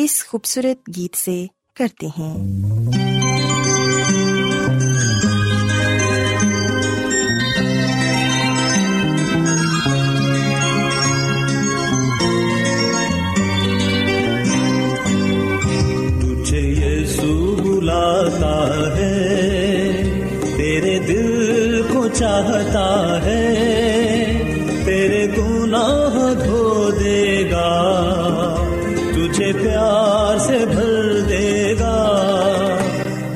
اس خوبصورت گیت سے کرتے ہیں۔ تجھے ہے، تیرے دل کو چاہتا ہے، تیرے گناہ دھو دے گا۔ تجھے پیار سے بھر دے گا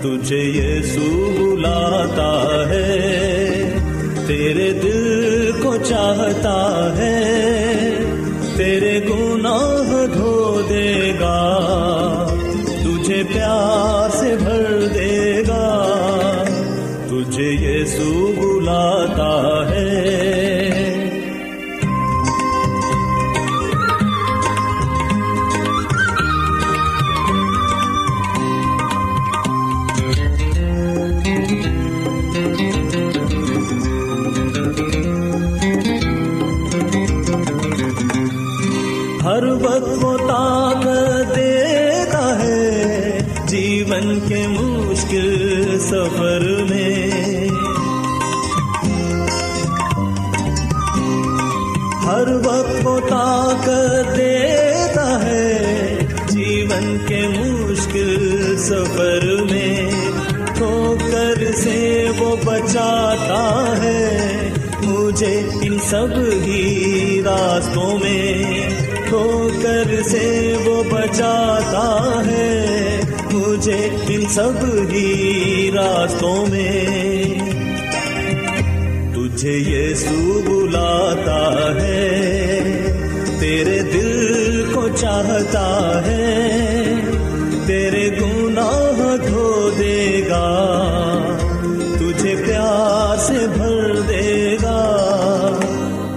تجھے یہ سو جیون کے مشکل سفر میں۔ ہر وقت وہ طاقت دیتا ہے جیون کے مشکل سفر میں۔ ٹھوکر سے وہ بچاتا ہے مجھے ان سب ہی راستوں میں۔ ٹھوکر سے وہ بچاتا ہے مجھے ان سب ہی راستوں میں۔ تجھے یسوع بلاتا ہے، تیرے دل کو چاہتا ہے، تیرے گناہ دھو دے گا۔ تجھے پیار سے بھر دے گا۔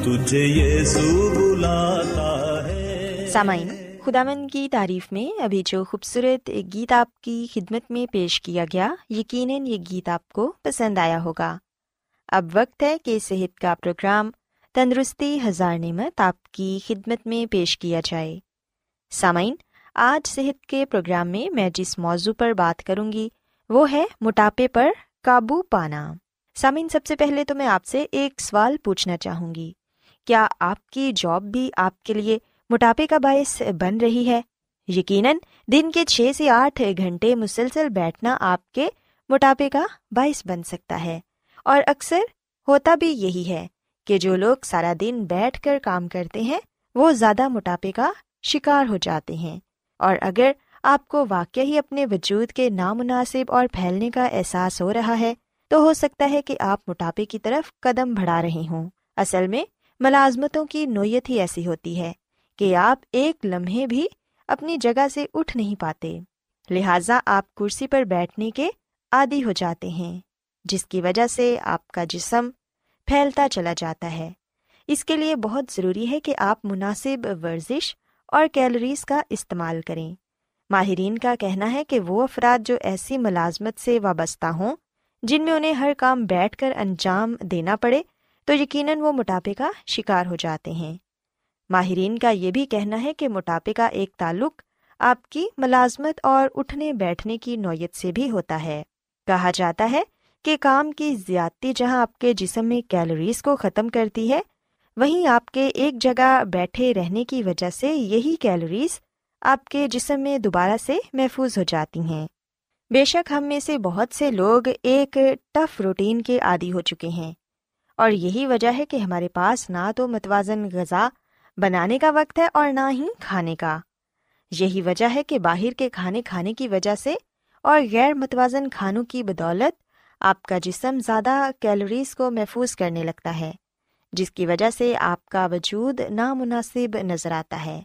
تجھے یسوع بلاتا ہے۔ سامعین خداون کی تعریف میں ابھی جو خوبصورت گیت آپ کی خدمت میں پیش کیا گیا، یقیناً یہ گیت آپ کو پسند آیا ہوگا۔ اب وقت ہے کہ صحت کا پروگرام تندرستی ہزار نعمت آپ کی خدمت میں پیش کیا جائے۔ سامعین، آج صحت کے پروگرام میں میں جس موضوع پر بات کروں گی، وہ ہے موٹاپے پر قابو پانا۔ سامعین، سب سے پہلے تو میں آپ سے ایک سوال پوچھنا چاہوں گی۔ کیا آپ کی جاب بھی آپ کے لیے موٹاپے کا باعث بن رہی ہے۔ یقیناً دن کے چھ سے آٹھ گھنٹے مسلسل بیٹھنا آپ کے موٹاپے کا باعث بن سکتا ہے۔ اور اکثر ہوتا بھی یہی ہے کہ جو لوگ سارا دن بیٹھ کر کام کرتے ہیں، وہ زیادہ موٹاپے کا شکار ہو جاتے ہیں۔ اور اگر آپ کو واقع ہی اپنے وجود کے نامناسب اور پھیلنے کا احساس ہو رہا ہے، تو ہو سکتا ہے کہ آپ موٹاپے کی طرف قدم بڑھا رہے ہوں۔ اصل میں ملازمتوں کی نوعیت ہی ایسی ہوتی ہے۔ کہ آپ ایک لمحے بھی اپنی جگہ سے اٹھ نہیں پاتے۔ لہذا آپ کرسی پر بیٹھنے کے عادی ہو جاتے ہیں، جس کی وجہ سے آپ کا جسم پھیلتا چلا جاتا ہے۔ اس کے لیے بہت ضروری ہے کہ آپ مناسب ورزش اور کیلوریز کا استعمال کریں۔ ماہرین کا کہنا ہے کہ وہ افراد جو ایسی ملازمت سے وابستہ ہوں، جن میں انہیں ہر کام بیٹھ کر انجام دینا پڑے، تو یقیناً وہ موٹاپے کا شکار ہو جاتے ہیں۔ ماہرین کا یہ بھی کہنا ہے کہ موٹاپے کا ایک تعلق آپ کی ملازمت اور اٹھنے بیٹھنے کی نوعیت سے بھی ہوتا ہے۔ کہا جاتا ہے کہ کام کی زیادتی جہاں آپ کے جسم میں کیلوریز کو ختم کرتی ہے، وہیں آپ کے ایک جگہ بیٹھے رہنے کی وجہ سے یہی کیلوریز آپ کے جسم میں دوبارہ سے محفوظ ہو جاتی ہیں۔ بے شک ہم میں سے بہت سے لوگ ایک ٹف روٹین کے عادی ہو چکے ہیں۔ اور یہی وجہ ہے کہ ہمارے پاس نہ تو متوازن غذا بنانے کا وقت ہے اور نہ ہی کھانے کا۔ یہی وجہ ہے کہ باہر کے کھانے کھانے کی وجہ سے اور غیر متوازن کھانوں کی بدولت آپ کا جسم زیادہ کیلوریز کو محفوظ کرنے لگتا ہے، جس کی وجہ سے آپ کا وجود نامناسب نظر آتا ہے۔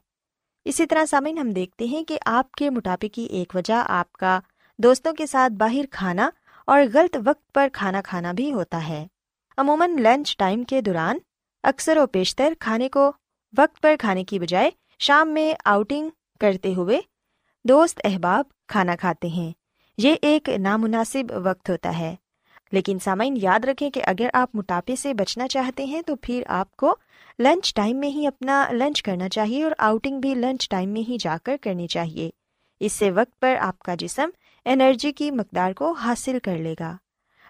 اسی طرح سامعین، ہم دیکھتے ہیں کہ آپ کے موٹاپے کی ایک وجہ آپ کا دوستوں کے ساتھ باہر کھانا اور غلط وقت پر کھانا کھانا بھی ہوتا ہے۔ عموماً لنچ ٹائم کے دوران اکثر و بیشتر کھانے کو وقت پر کھانے کی بجائے شام میں آؤٹنگ کرتے ہوئے دوست احباب کھانا کھاتے ہیں۔ یہ ایک نامناسب وقت ہوتا ہے۔ لیکن سامعین، یاد رکھیں کہ اگر آپ موٹاپے سے بچنا چاہتے ہیں تو پھر آپ کو لنچ ٹائم میں ہی اپنا لنچ کرنا چاہیے اور آؤٹنگ بھی لنچ ٹائم میں ہی جا کر کرنی چاہیے۔ اس سے وقت پر آپ کا جسم انرجی کی مقدار کو حاصل کر لے گا۔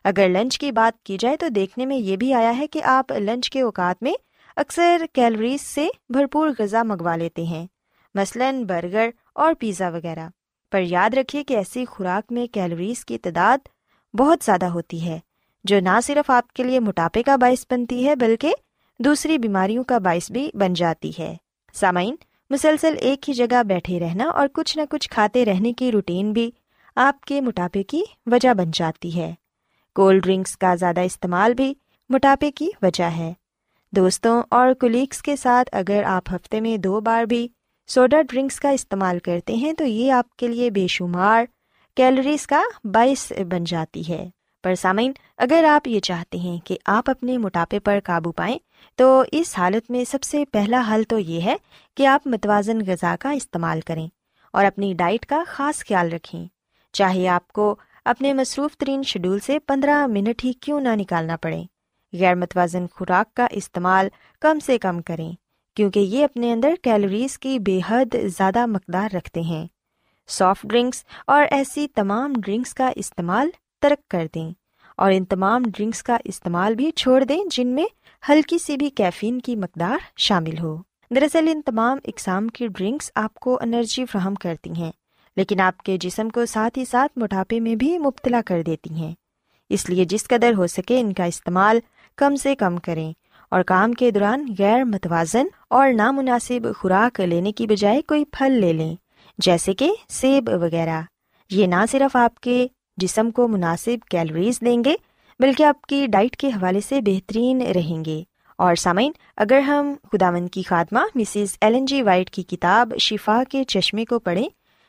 اگر لنچ کی بات کی جائے تو دیکھنے میں یہ بھی آیا ہے کہ آپ لنچ کے اوقات میں اکثر کیلوریز سے بھرپور غذا منگوا لیتے ہیں، مثلاً برگر اور پیزا وغیرہ۔ پر یاد رکھیے کہ ایسی خوراک میں کیلوریز کی تعداد بہت زیادہ ہوتی ہے، جو نہ صرف آپ کے لیے موٹاپے کا باعث بنتی ہے، بلکہ دوسری بیماریوں کا باعث بھی بن جاتی ہے۔ سامعین، مسلسل ایک ہی جگہ بیٹھے رہنا اور کچھ نہ کچھ کھاتے رہنے کی روٹین بھی آپ کے موٹاپے کی وجہ بن جاتی ہے۔ کولڈ ڈرنکس کا زیادہ استعمال بھی موٹاپے کی وجہ ہے۔ دوستوں اور کولیگس کے ساتھ اگر آپ ہفتے میں دو بار بھی سوڈا ڈرنکس کا استعمال کرتے ہیں تو یہ آپ کے لیے بے شمار کیلوریز کا باعث بن جاتی ہے۔ پر سامعین، اگر آپ یہ چاہتے ہیں کہ آپ اپنے موٹاپے پر قابو پائیں، تو اس حالت میں سب سے پہلا حل تو یہ ہے کہ آپ متوازن غذا کا استعمال کریں اور اپنی ڈائٹ کا خاص خیال رکھیں۔ چاہے آپ کو اپنے مصروف ترین شیڈول سے پندرہ منٹ ہی کیوں نہ نکالنا پڑے۔ غیر متوازن خوراک کا استعمال کم سے کم کریں، کیونکہ یہ اپنے اندر کیلوریز کی بے حد زیادہ مقدار رکھتے ہیں۔ سافٹ ڈرنکس اور ایسی تمام ڈرنکس کا استعمال ترک کر دیں اور ان تمام ڈرنکس کا استعمال بھی چھوڑ دیں جن میں ہلکی سی بھی کیفین کی مقدار شامل ہو۔ دراصل ان تمام اقسام کی ڈرنکس آپ کو انرجی فراہم کرتی ہیں، لیکن آپ کے جسم کو ساتھ ہی ساتھ موٹاپے میں بھی مبتلا کر دیتی ہیں۔ اس لیے جس قدر ہو سکے ان کا استعمال کم سے کم کریں اور کام کے دوران غیر متوازن اور نامناسب خوراک لینے کی بجائے کوئی پھل لے لیں، جیسے کہ سیب وغیرہ۔ یہ نہ صرف آپ کے جسم کو مناسب کیلوریز دیں گے، بلکہ آپ کی ڈائٹ کے حوالے سے بہترین رہیں گے۔ اور سامعین، اگر ہم خداون کی خاتمہ مسز ایلن جی وائٹ کی کتاب شفا کے چشمے کو پڑھیں،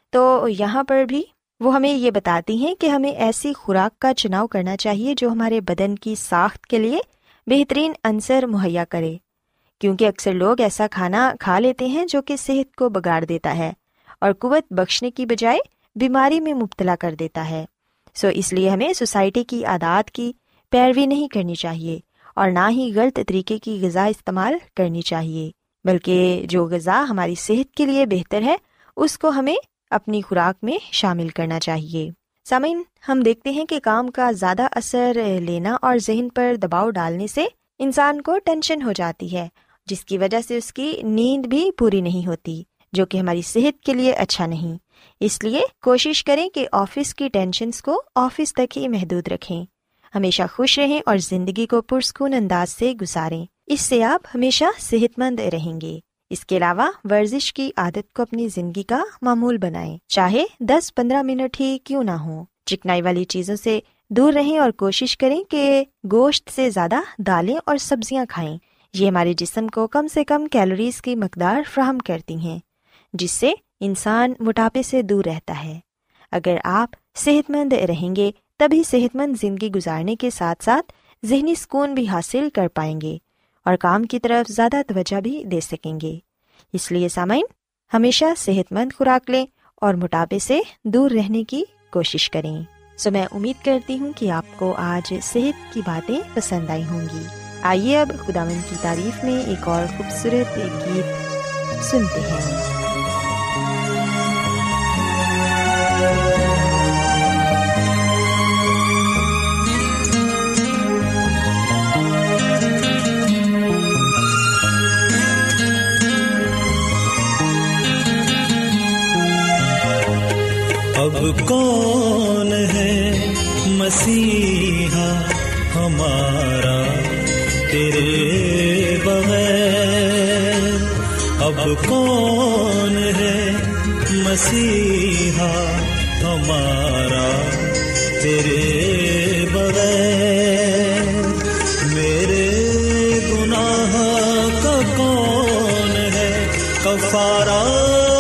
تو یہاں پر بھی وہ ہمیں یہ بتاتی ہیں کہ ہمیں ایسی خوراک کا چناؤ کرنا چاہیے جو ہمارے بدن کی ساخت کے لیے بہترین عنصر مہیا کرے۔ کیونکہ اکثر لوگ ایسا کھانا کھا لیتے ہیں جو کہ صحت کو بگاڑ دیتا ہے اور قوت بخشنے کی بجائے بیماری میں مبتلا کر دیتا ہے۔ سو اس لیے ہمیں سوسائٹی کی عادات کی پیروی نہیں کرنی چاہیے اور نہ ہی غلط طریقے کی غذا استعمال کرنی چاہیے، بلکہ جو غذا ہماری صحت کے لیے بہتر ہے، اس کو ہمیں اپنی خوراک میں شامل کرنا چاہیے۔ سامعین، ہم دیکھتے ہیں کہ کام کا زیادہ اثر لینا اور ذہن پر دباؤ ڈالنے سے انسان کو ٹینشن ہو جاتی ہے، جس کی وجہ سے اس کی نیند بھی پوری نہیں ہوتی، جو کہ ہماری صحت کے لیے اچھا نہیں۔ اس لیے کوشش کریں کہ آفس کی ٹینشنس کو آفس تک ہی محدود رکھیں۔ ہمیشہ خوش رہیں اور زندگی کو پرسکون انداز سے گزاریں۔ اس سے آپ ہمیشہ صحت مند رہیں گے۔ اس کے علاوہ ورزش کی عادت کو اپنی زندگی کا معمول بنائیں۔ چاہے دس پندرہ منٹ ہی کیوں نہ ہو چکنائی والی چیزوں سے دور رہیں اور کوشش کریں کہ گوشت سے زیادہ دالیں اور سبزیاں کھائیں۔ یہ ہمارے جسم کو کم سے کم کیلوریز کی مقدار فراہم کرتی ہیں، جس سے انسان موٹاپے سے دور رہتا ہے۔ اگر آپ صحت مند رہیں گے، تبھی صحت مند زندگی گزارنے کے ساتھ ساتھ ذہنی سکون بھی حاصل کر پائیں گے۔ اور کام کی طرف زیادہ توجہ بھی دے سکیں گے۔ اس لیے سامعین، ہمیشہ صحت مند خوراک لیں اور موٹاپے سے دور رہنے کی کوشش کریں۔ سو میں امید کرتی ہوں کہ آپ کو آج صحت کی باتیں پسند آئی ہوں گی۔ آئیے اب خدا کی تعریف میں ایک اور خوبصورت گیت سنتے ہیں۔ اب کون ہے مسیحا ہمارا تیرے بغیر؟ اب کون ہے مسیحا ہمارا تیرے بغیر؟ میرے گناہ کا کون ہے؟ کفارہ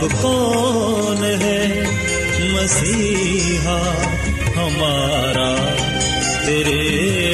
کون ہے مسیحا ہمارا تیرے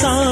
کیا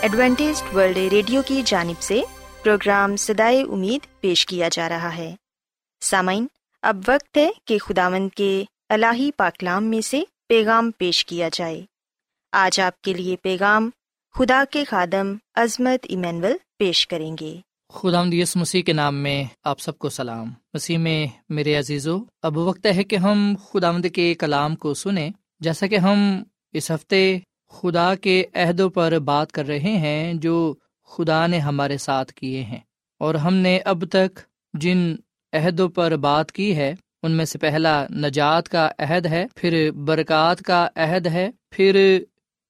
Adventist World Radio کی جانب سے پروگرام سدائے امید پیش کیا جا رہا ہے۔ سامعین، اب وقت ہے کہ خداوند کے الہی پاکلام میں سے پیغام پیش کیا جائے۔ آج آپ کے لیے پیغام خدا کے خادم عظمت ایمینول پیش کریں گے۔ خدا یس مسیح کے نام میں آپ سب کو سلام۔ مسیح میں میرے عزیزو، اب وقت ہے کہ ہم خدا کے کلام کو سنیں۔ جیسا کہ ہم اس ہفتے خدا کے عہدوں پر بات کر رہے ہیں جو خدا نے ہمارے ساتھ کیے ہیں۔ اور ہم نے اب تک جن عہدوں پر بات کی ہے، ان میں سے پہلا نجات کا عہد ہے، پھر برکات کا عہد ہے، پھر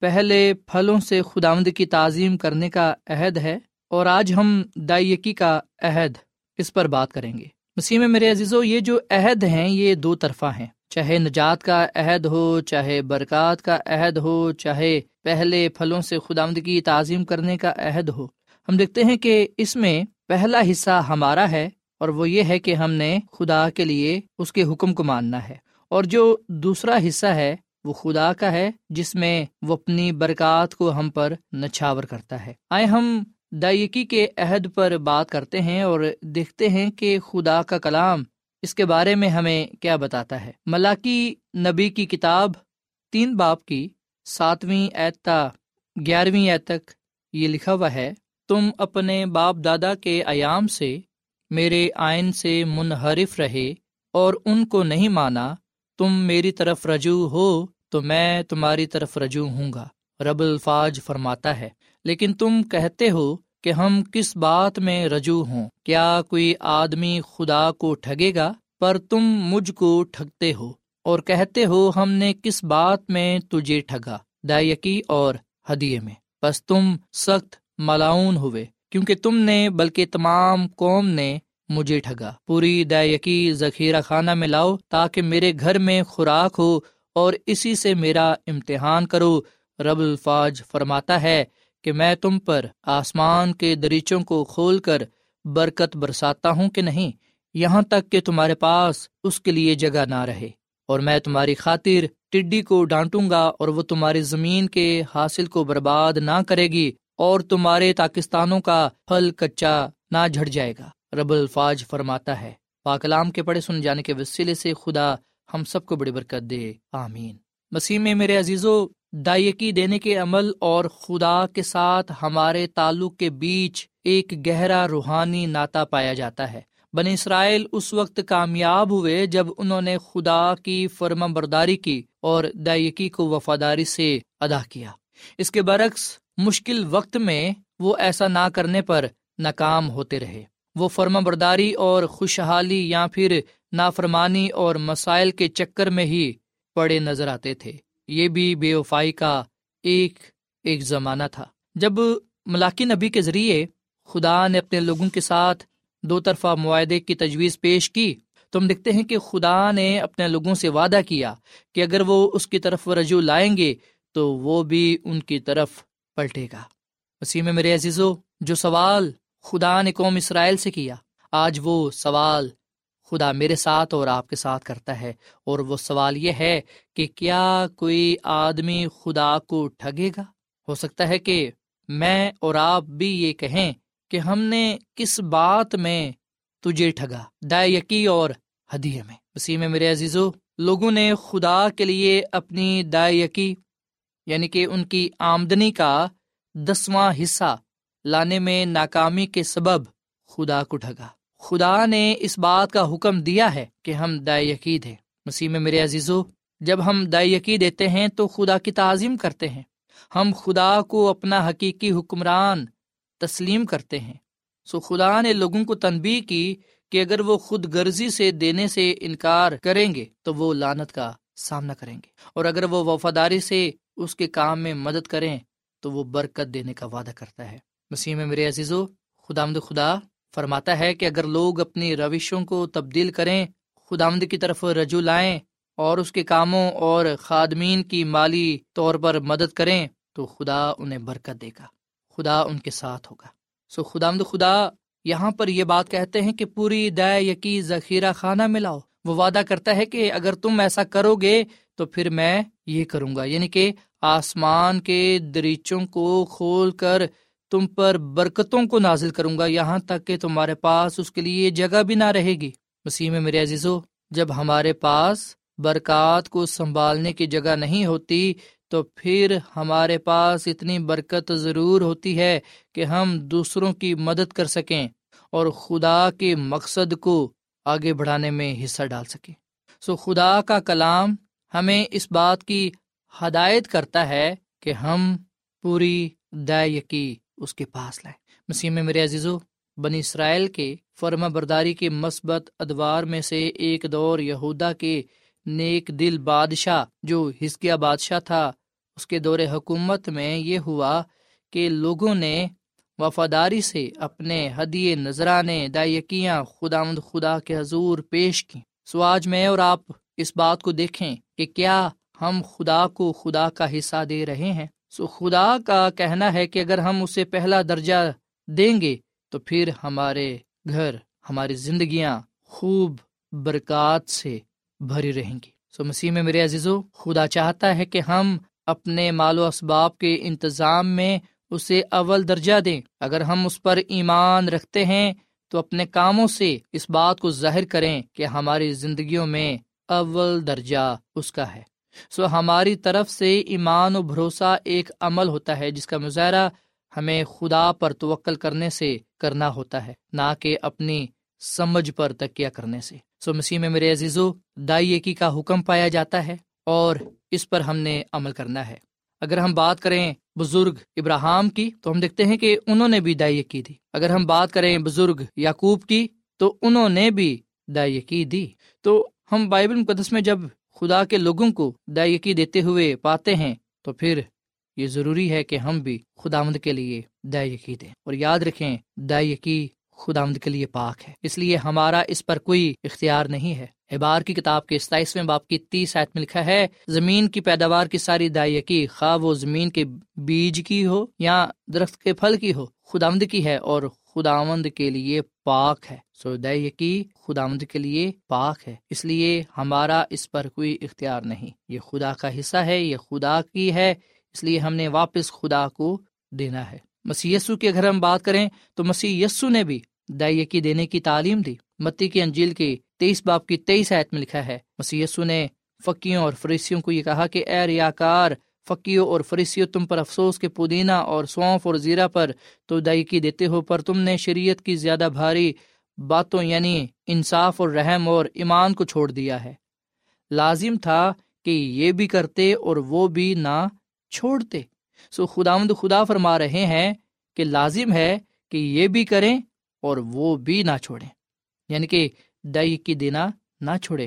پہلے پھلوں سے خداوند کی تعظیم کرنے کا عہد ہے، اور آج ہم دائیکی کا عہد اس پر بات کریں گے۔ مسیح میں میرے عزیزو، یہ جو عہد ہیں، یہ دو طرفہ ہیں۔ چاہے نجات کا عہد ہو، چاہے برکات کا عہد ہو، چاہے پہلے پھلوں سے خداوند کی تعظیم کرنے کا عہد ہو۔ ہم دیکھتے ہیں کہ اس میں پہلا حصہ ہمارا ہے اور وہ یہ ہے کہ ہم نے خدا کے لیے اس کے حکم کو ماننا ہے۔ اور جو دوسرا حصہ ہے، وہ خدا کا ہے، جس میں وہ اپنی برکات کو ہم پر نچھاور کرتا ہے۔ آئے ہم دائیکی کے عہد پر بات کرتے ہیں اور دیکھتے ہیں کہ خدا کا کلام اس کے بارے میں ہمیں کیا بتاتا ہے۔ ملاکی نبی کی کتاب تین باپ کی ساتویں ایتا گیارہویں ایت تک یہ لکھا ہوا ہے، تم اپنے باپ دادا کے ایام سے میرے آئین سے منحرف رہے اور ان کو نہیں مانا، تم میری طرف رجوع ہو تو میں تمہاری طرف رجوع ہوں گا۔ رب الفاظ فرماتا ہے۔ لیکن تم کہتے ہو کہ ہم کس بات میں رجوع ہوں۔ کیا کوئی آدمی خدا کو ٹھگے گا پر تم مجھ کو ٹھگتے ہو؟ اور کہتے ہو ہم نے کس بات میں تجھے ٹھگا؟ دائیکی اور ہدیے میں۔ بس تم سخت ملاؤن ہوئے، کیونکہ تم نے بلکہ تمام قوم نے مجھے ٹھگا۔ پوری دائیکی ذخیرہ خانہ میں لاؤ تاکہ میرے گھر میں خوراک ہو اور اسی سے میرا امتحان کرو، رب الفاظ فرماتا ہے۔ کہ میں تم پر آسمان کے دریچوں کو کھول کر برکت برساتا ہوں کہ نہیں؟ یہاں تک کہ تمہارے پاس اس کے لیے جگہ نہ رہے۔ اور میں تمہاری خاطر ٹڈی کو ڈانٹوں گا اور وہ تمہاری زمین کے حاصل کو برباد نہ کرے گی اور تمہارے پاکستانوں کا پھل کچا نہ جھڑ جائے گا۔ رب الفاظ فرماتا ہے۔ پاکلام کے پڑھے سن جانے کے وسیلے سے خدا ہم سب کو بڑی برکت دے۔ آمین۔ مسیح میں میرے عزیزو دائیکی دینے کے عمل اور خدا کے ساتھ ہمارے تعلق کے بیچ ایک گہرا روحانی ناطا پایا جاتا ہے۔ بن اسرائیل اس وقت کامیاب ہوئے جب انہوں نے خدا کی فرما برداری کی اور دائیکی کو وفاداری سے ادا کیا۔ اس کے برعکس، مشکل وقت میں وہ ایسا نہ کرنے پر ناکام ہوتے رہے۔ وہ فرما برداری اور خوشحالی یا پھر نافرمانی اور مسائل کے چکر میں ہی پڑے نظر آتے تھے۔ یہ بھی بے وفائی کا ایک ایک زمانہ تھا۔ جب ملاقی نبی کے ذریعے خدا نے اپنے لوگوں کے ساتھ دو طرفہ معاہدے کی تجویز پیش کی، تو ہم دیکھتے ہیں کہ خدا نے اپنے لوگوں سے وعدہ کیا کہ اگر وہ اس کی طرف رجوع لائیں گے، تو وہ بھی ان کی طرف پلٹے گا۔ وسیم میرے عزیزو، جو سوال خدا نے قوم اسرائیل سے کیا، آج وہ سوال خدا میرے ساتھ اور آپ کے ساتھ کرتا ہے۔ اور وہ سوال یہ ہے کہ کیا کوئی آدمی خدا کو ٹھگے گا؟ ہو سکتا ہے کہ میں اور آپ بھی یہ کہیں کہ ہم نے کس بات میں تجھے ٹھگا؟ دا یقی اور ہدیے میں۔ اسی میں میرے عزیزو، لوگوں نے خدا کے لیے اپنی دا یقی یعنی کہ ان کی آمدنی کا دسواں حصہ لانے میں ناکامی کے سبب خدا کو ٹھگا۔ خدا نے اس بات کا حکم دیا ہے کہ ہم دائیقید ہیں۔ مسیح میں میرے عزیزو، جب ہم دائیقی دیتے ہیں تو خدا کی تعظیم کرتے ہیں۔ ہم خدا کو اپنا حقیقی حکمران تسلیم کرتے ہیں۔ سو خدا نے لوگوں کو تنبیہ کی کہ اگر وہ خود غرضی سے دینے سے انکار کریں گے تو وہ لانت کا سامنا کریں گے۔ اور اگر وہ وفاداری سے اس کے کام میں مدد کریں تو وہ برکت دینے کا وعدہ کرتا ہے۔ مسیح میں میرے عزیزو خدا آمد خدا فرماتا ہے کہ اگر لوگ اپنی روشوں کو تبدیل کریں خدا کی طرف رجوع لائیں اور اس کے کاموں اور خادمین کی مالی طور پر مدد کریں، تو خدا انہیں برکت دے گا۔ خدا ان کے ساتھ ہوگا۔ سو خدا خدا، یہاں پر یہ بات کہتے ہیں کہ پوری دے یقی ذخیرہ خانہ ملاؤ وہ وعدہ کرتا ہے کہ اگر تم ایسا کرو گے، تو پھر میں یہ کروں گا۔ یعنی کہ آسمان کے دریچوں کو کھول کر تم پر برکتوں کو نازل کروں گا یہاں تک کہ تمہارے پاس اس کے لیے جگہ بھی نہ رہے گی۔ مسیح میں میرے عزیزو، جب ہمارے پاس برکات کو سنبھالنے کی جگہ نہیں ہوتی، تو پھر ہمارے پاس اتنی برکت ضرور ہوتی ہے کہ ہم دوسروں کی مدد کر سکیں اور خدا کے مقصد کو آگے بڑھانے میں حصہ ڈال سکیں۔ سو خدا کا کلام ہمیں اس بات کی ہدایت کرتا ہے کہ ہم پوری یقی اس کے پاس لائیں مسیح میں میرے عزیزو، بنی اسرائیل کے فرما برداری کے مثبت ادوار میں سے ایک دور یہودا کے نیک دل بادشاہ، جو ہسکیا بادشاہ تھا، اس کے دور حکومت میں یہ ہوا کہ لوگوں نے وفاداری سے اپنے ہدیے، نذرانے، دائیکیاں خدا خدا کے حضور پیش کی سو آج میں اور آپ اس بات کو دیکھیں کہ کیا ہم خدا کو خدا کا حصہ دے رہے ہیں۔ سو خدا کا کہنا ہے کہ اگر ہم اسے پہلا درجہ دیں گے، تو پھر ہمارے گھر، ہماری زندگیاں خوب برکات سے بھری رہیں گی۔ سو مسیح میں میرے عزیزو، خدا چاہتا ہے کہ ہم اپنے مال و اسباب کے انتظام میں اسے اول درجہ دیں۔ اگر ہم اس پر ایمان رکھتے ہیں، تو اپنے کاموں سے اس بات کو ظاہر کریں کہ ہماری زندگیوں میں اول درجہ اس کا ہے۔ سو ہماری طرف سے ایمان و بھروسہ ایک عمل ہوتا ہے، جس کا مظاہرہ ہمیں خدا پر توکل کرنے سے کرنا ہوتا ہے، نہ کہ اپنی سمجھ پر تکیہ کرنے سے۔ سو مسیح میں میرے عزیزو، دائی کا حکم پایا جاتا ہے اور اس پر ہم نے عمل کرنا ہے۔ اگر ہم بات کریں بزرگ ابراہم کی، تو ہم دیکھتے ہیں کہ انہوں نے بھی دائی کی دی۔ اگر ہم بات کریں بزرگ یعقوب کی، تو انہوں نے بھی دائی کی دی۔ تو ہم بائبل مقدس میں جب خدا کے لوگوں کو دائیکی دیتے ہوئے پاتے ہیں، تو پھر یہ ضروری ہے کہ ہم بھی خداوند کے لیے دائیکی دیں۔ اور یاد رکھیں دائیکی خداوند کے لیے پاک ہے۔ اس لیے ہمارا اس پر کوئی اختیار نہیں ہے۔ احبار کی کتاب کے ستائیسویں باپ کی تیس آیت میں لکھا ہے، زمین کی پیداوار کی ساری دائیکی خواہ وہ زمین کے بیج کی ہو یا درخت کے پھل کی ہو خدامد کی ہے اور خداوند کے لیے پاک ہے۔ سو دائیکی خداوند کے لیے پاک ہے۔ اس لیے ہمارا اس پر کوئی اختیار نہیں۔ یہ خدا کا حصہ ہے، یہ خدا کی ہے۔ اس لیے ہم نے واپس خدا کو دینا ہے۔ مسی یسو کی اگر ہم بات کریں تو مسی یسو نے بھی دائیکی دینے کی تعلیم دی۔ متی کی انجیل کی تیئیس باپ کی تیئیس آیت میں لکھا ہے مسی نے فکیوں اور فریسیوں کو یہ کہا کہ اے ریا کار فکیوں اور فریسیوں تم پر افسوس کے پودینہ اور سونف اور زیرہ پر تو دائیکی دیتے ہو، پر تم نے شریعت کی زیادہ بھاری باتوں یعنی انصاف اور رحم اور ایمان کو چھوڑ دیا ہے۔ لازم تھا کہ یہ بھی کرتے اور وہ بھی نہ چھوڑتے۔ سو خدا خدا فرما رہے ہیں کہ لازم ہے کہ یہ بھی کریں اور وہ بھی نہ چھوڑیں یعنی کہ دئی کی دینا نہ چھوڑے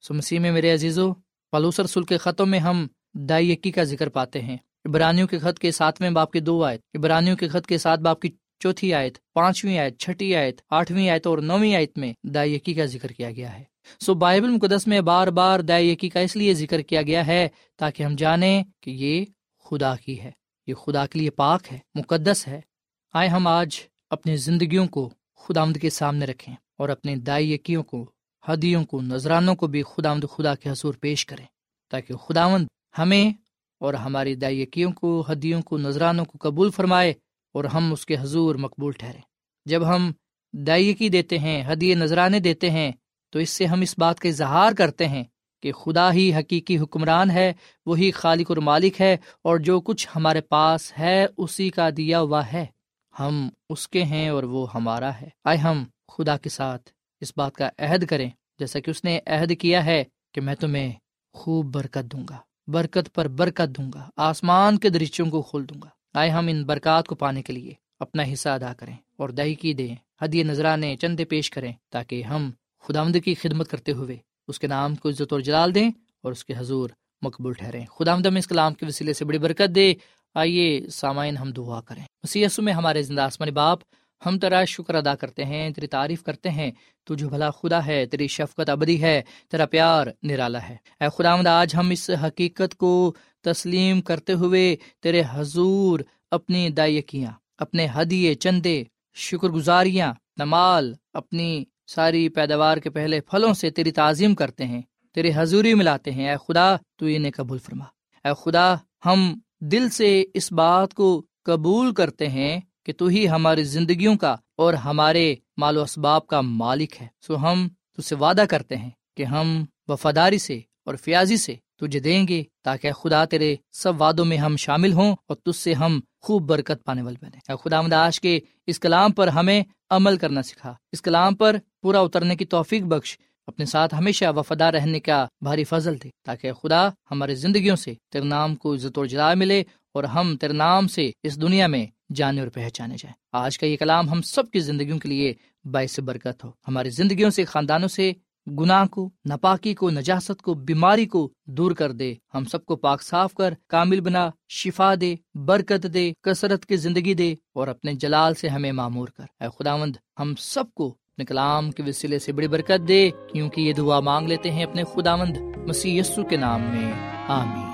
سو مسیح میں میرے عزیزو، پلوس رسول کے خطوں میں ہم دائی کا ذکر پاتے ہیں۔ ابرانیوں کے خط کے ساتویں باپ کی دو آیت ابرانیوں کے خط کے ساتھ باپ کی چوتھی آیت، پانچویں آیت، چھٹی آیت، آٹھویں آیت اور نویں آیت میں دائی کا ذکر کیا گیا ہے۔ سو بائبل مقدس میں بار بار دائی کا اس لیے ذکر کیا گیا ہے تاکہ ہم جانیں کہ یہ خدا کی ہے۔ یہ خدا کے لیے پاک ہے، مقدس ہے۔ آئے ہم آج اپنی زندگیوں کو خدا آمد کے سامنے رکھیں اور اپنے دائیکیوں کو، ہدیوں کو، نذرانوں کو بھی خدا آمد خدا کے حضور پیش کریں تاکہ خداوند ہمیں اور ہماری دائیکیوں کو، ہدیوں کو، نذرانوں کو قبول فرمائے اور ہم اس کے حضور مقبول ٹھہریں۔ جب ہم دائیکی دیتے ہیں، ہدیے، نذرانے دیتے ہیں، تو اس سے ہم اس بات کا اظہار کرتے ہیں کہ خدا ہی حقیقی حکمران ہے، وہی خالق اور مالک ہے اور جو کچھ ہمارے پاس ہے، اسی کا دیا ہوا ہے۔ ہم اس کے ہیں اور وہ ہمارا ہے۔ آئے ہم خدا کے ساتھ اس بات کا عہد کریں۔ جیسا کہ اس نے عہد کیا ہے کہ میں تمہیں خوب برکت دوں گا۔ برکت پر برکت دوں گا، آسمان کے درچوں کو کھول دوں گا۔ آئے ہم ان برکات کو پانے کے لیے اپنا حصہ ادا کریں اور دہی کی دیں حدی نذرانے چندے پیش کریں تاکہ ہم خدا کی خدمت کرتے ہوئے اس کے نام کو عزت اور جلال دیں اور اس کے حضور مقبول ٹھہرے خدا ہم اس کلام کے وسیلے سے بڑی برکت دے۔ آئیے سامعین ہم دعا کریں۔ مسی میں ہمارے زندہ آسمانی باپ ہم تیرا شکر ادا کرتے ہیں، تیری تعریف کرتے ہیں۔ تو جو بھلا خدا ہے، تیری شفقت ابدی ہے، تیرا پیار نرالا ہے۔ اے خدا مد آج ہم اس حقیقت کو تسلیم کرتے ہوئے تیرے حضور اپنی دائیکیاں، اپنے ہدیے، چندے شکر گزاریاں اپنا مال اپنی ساری پیداوار کے پہلے پھلوں سے تیری تعظیم کرتے ہیں، تیرے حضوری ملاتے ہیں۔ اے خدا، تو انہیں قبول فرما۔ اے خدا، ہم دل سے اس بات کو قبول کرتے ہیں کہ تو ہی ہماری زندگیوں کا اور ہمارے مال و اسباب کا مالک ہے۔ سو ہم تج سے وعدہ کرتے ہیں کہ ہم وفاداری سے اور فیاضی سے تجھے دیں گے تاکہ خدا تیرے سب وعدوں میں ہم شامل ہوں اور تج سے ہم خوب برکت پانے والے بنے۔ اے خدا مداش کے اس کلام پر ہمیں عمل کرنا سکھا۔ اس کلام پر پورا اترنے کی توفیق بخش۔ اپنے ساتھ ہمیشہ وفادار رہنے کا بھاری فضل دے تاکہ خدا ہماری زندگیوں سے تیرے نام کو عزت و جلا ملے اور ہم تیرے نام سے اس دنیا میں جانے اور پہچانے جائیں۔ آج کا یہ کلام ہم سب کی زندگیوں کے لیے باعث برکت ہو۔ ہماری زندگیوں سے، خاندانوں سے گناہ کو، ناپاکی کو، نجاست کو، بیماری کو دور کر دے۔ ہم سب کو پاک صاف کر، کامل بنا، شفا دے، برکت دے، کثرت کی زندگی دے اور اپنے جلال سے ہمیں معمور کر۔ اے خداوند، ہم سب کو اپنے کلام کے وسیلے سے بڑی برکت دے، کیونکہ یہ دعا مانگ لیتے ہیں اپنے خداوند مسیح یسو کے نام میں۔ آمین۔